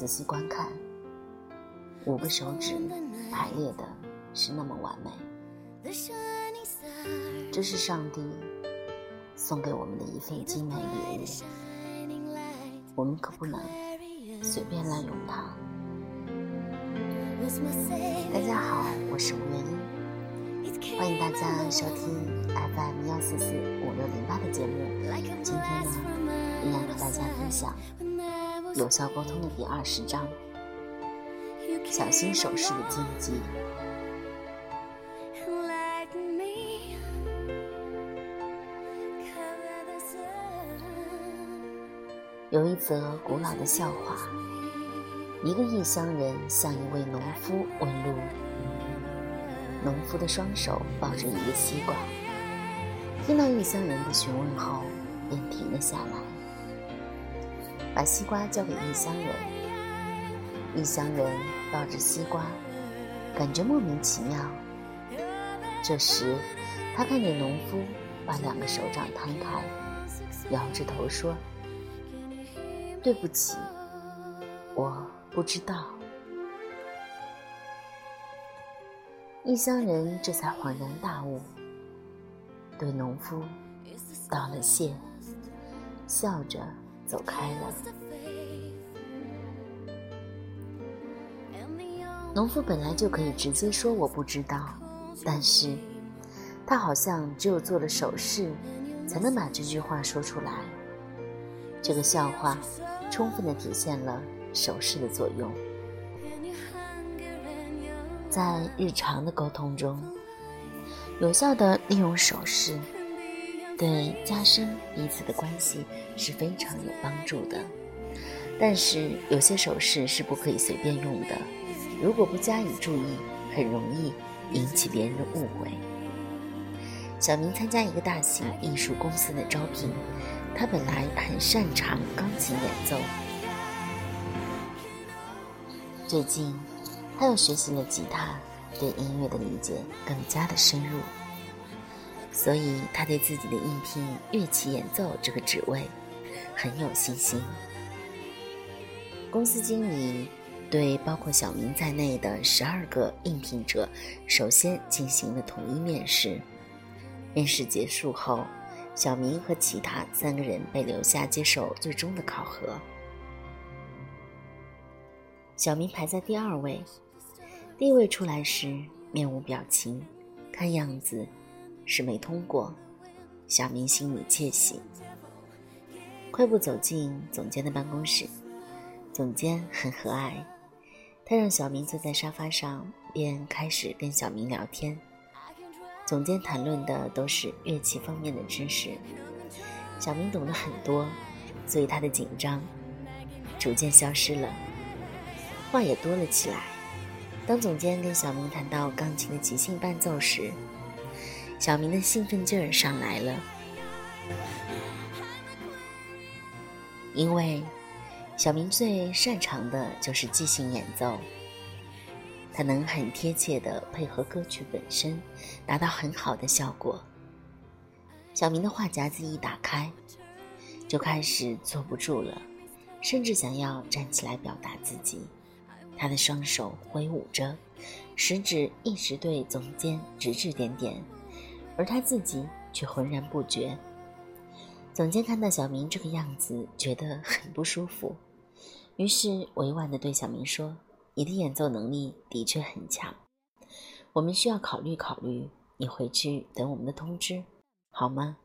仔细观看，五个手指排列的是那么完美。这是上帝送给我们的一份精美礼物，我们可不能随便滥用它。大家好，我是吴月英，欢迎大家收听 FM 幺四四五六零八的节目。今天呢，依然和大家分享有效沟通的第二十章：小心手势的禁忌。有一则古老的笑话：一个异乡人向一位农夫问路，农夫的双手抱着一个西瓜。听到异乡人的询问后，便停了下来，把西瓜交给异乡人。异乡人抱着西瓜，感觉莫名其妙。这时，他看见农夫把两个手掌摊开，摇着头说。对不起，我不知道。异乡人这才恍然大悟，对农夫道了谢，笑着走开了。农夫本来就可以直接说我不知道，但是他好像只有做了手势，才能把这句话说出来。这个笑话。充分的体现了手势的作用。在日常的沟通中，有效的利用手势，对加深彼此的关系是非常有帮助的。但是，有些手势是不可以随便用的，如果不加以注意，很容易引起别人的误会。小明参加一个大型艺术公司的招聘。他本来很擅长钢琴演奏，最近他又学习了吉他，对音乐的理解更加的深入，所以他对自己的应聘乐器演奏这个职位很有信心。公司经理对包括小明在内的十二个应聘者首先进行了统一面试，面试结束后。小明和其他三个人被留下接受最终的考核。小明排在第二位，第一位出来时面无表情，看样子是没通过。小明心里窃喜，快步走进总监的办公室。总监很和蔼，他让小明坐在沙发上，便开始跟小明聊天。总监谈论的都是乐器方面的知识，小明懂得很多，所以他的紧张逐渐消失了，话也多了起来。当总监跟小明谈到钢琴的即兴伴奏时，小明的兴奋劲儿上来了，因为小明最擅长的就是即兴演奏。他能很贴切地配合歌曲本身，达到很好的效果。小明的话匣子一打开，就开始坐不住了，甚至想要站起来表达自己。他的双手挥舞着，食指一直对总监指指点点，而他自己却浑然不觉。总监看到小明这个样子，觉得很不舒服，于是委婉地对小明说。你的演奏能力的确很强，我们需要考虑考虑。你回去等我们的通知，好吗？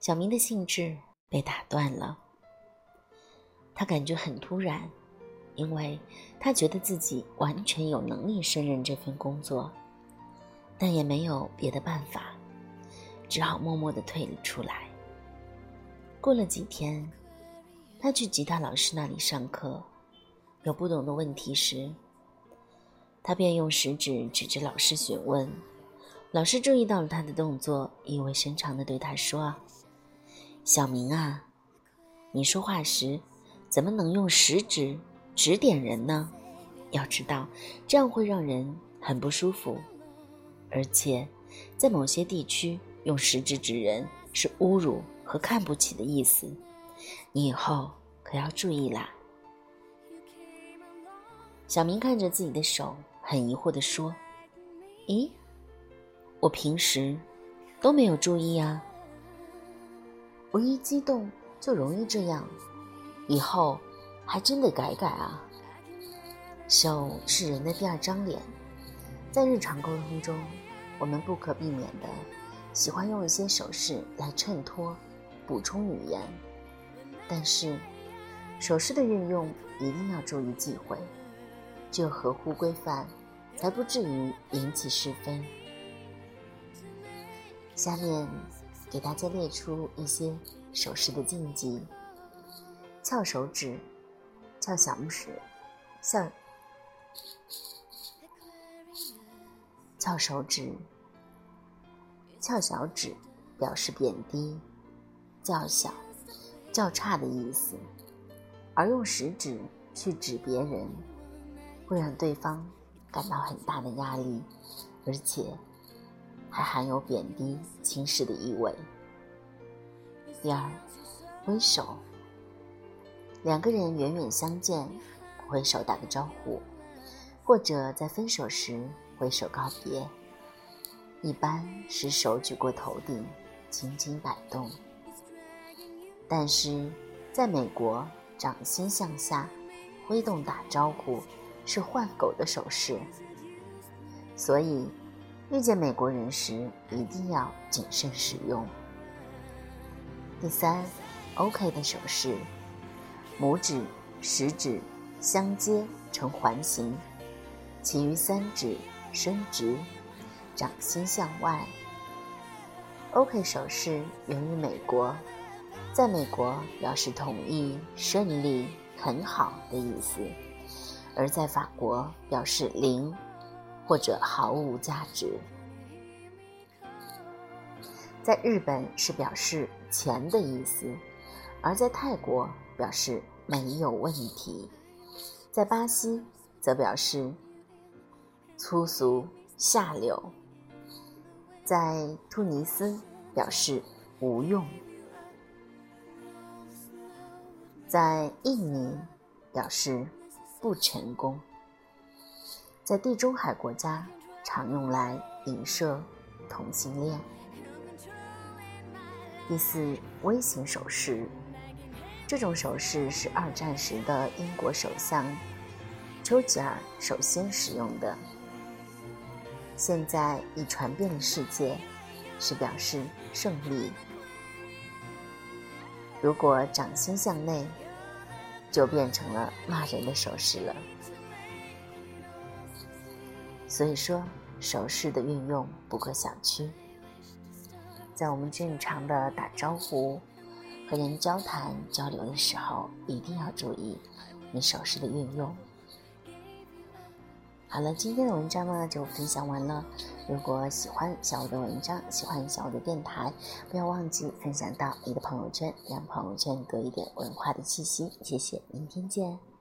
小明的兴致被打断了，他感觉很突然，因为他觉得自己完全有能力胜任这份工作，但也没有别的办法，只好默默地退了出来。过了几天，他去吉他老师那里上课。有不懂的问题时，他便用食指指着老师询问。老师注意到了他的动作，意味深长地对他说：“小明啊，你说话时怎么能用食指指点人呢？要知道，这样会让人很不舒服，而且在某些地区用食指指人是侮辱和看不起的意思。你以后可要注意啦。小明看着自己的手，很疑惑地说：“咦，我平时都没有注意啊。我一激动就容易这样，以后还真得改改啊。”手是人的第二张脸，在日常沟通中，我们不可避免的喜欢用一些手势来衬托、补充语言，但是手势的运用一定要注意忌讳。只有合乎规范，才不至于引起是非。下面给大家列出一些手势的禁忌：翘手指、翘小拇指、翘翘手指、翘小指，表示贬低、较小、较差的意思，而用食指去指别人。会让对方感到很大的压力，而且还含有贬低、轻视的意味。第二，挥手，两个人远远相见，挥手打个招呼，或者在分手时挥手告别，一般是手举过头顶，轻轻摆动。但是，在美国，掌心向下挥动打招呼。是换狗的手势，所以遇见美国人时一定要谨慎使用。第三，OK 的手势，拇指、食指相接成环形，其余三指伸直，掌心向外。OK 手势源于美国，在美国表示同意、顺利、很好的意思。而在法国表示零或者毫无价值，在日本是表示钱的意思，而在泰国表示没有问题，在巴西则表示粗俗下流，在突尼斯表示无用，在印尼表示。不成功，在地中海国家常用来影射同性恋。第四，微型手势，这种手势是二战时的英国首相丘吉尔首先使用的，现在已传遍了世界，是表示胜利。如果掌心向内。就变成了骂人的手势了。所以说，手势的运用不可小觑。在我们正常的打招呼、和人交谈交流的时候，一定要注意你手势的运用。好了，今天的文章呢就分享完了。如果喜欢小五的文章，喜欢小五的电台，不要忘记分享到你的朋友圈，让朋友圈多一点文化的气息。谢谢，明天见。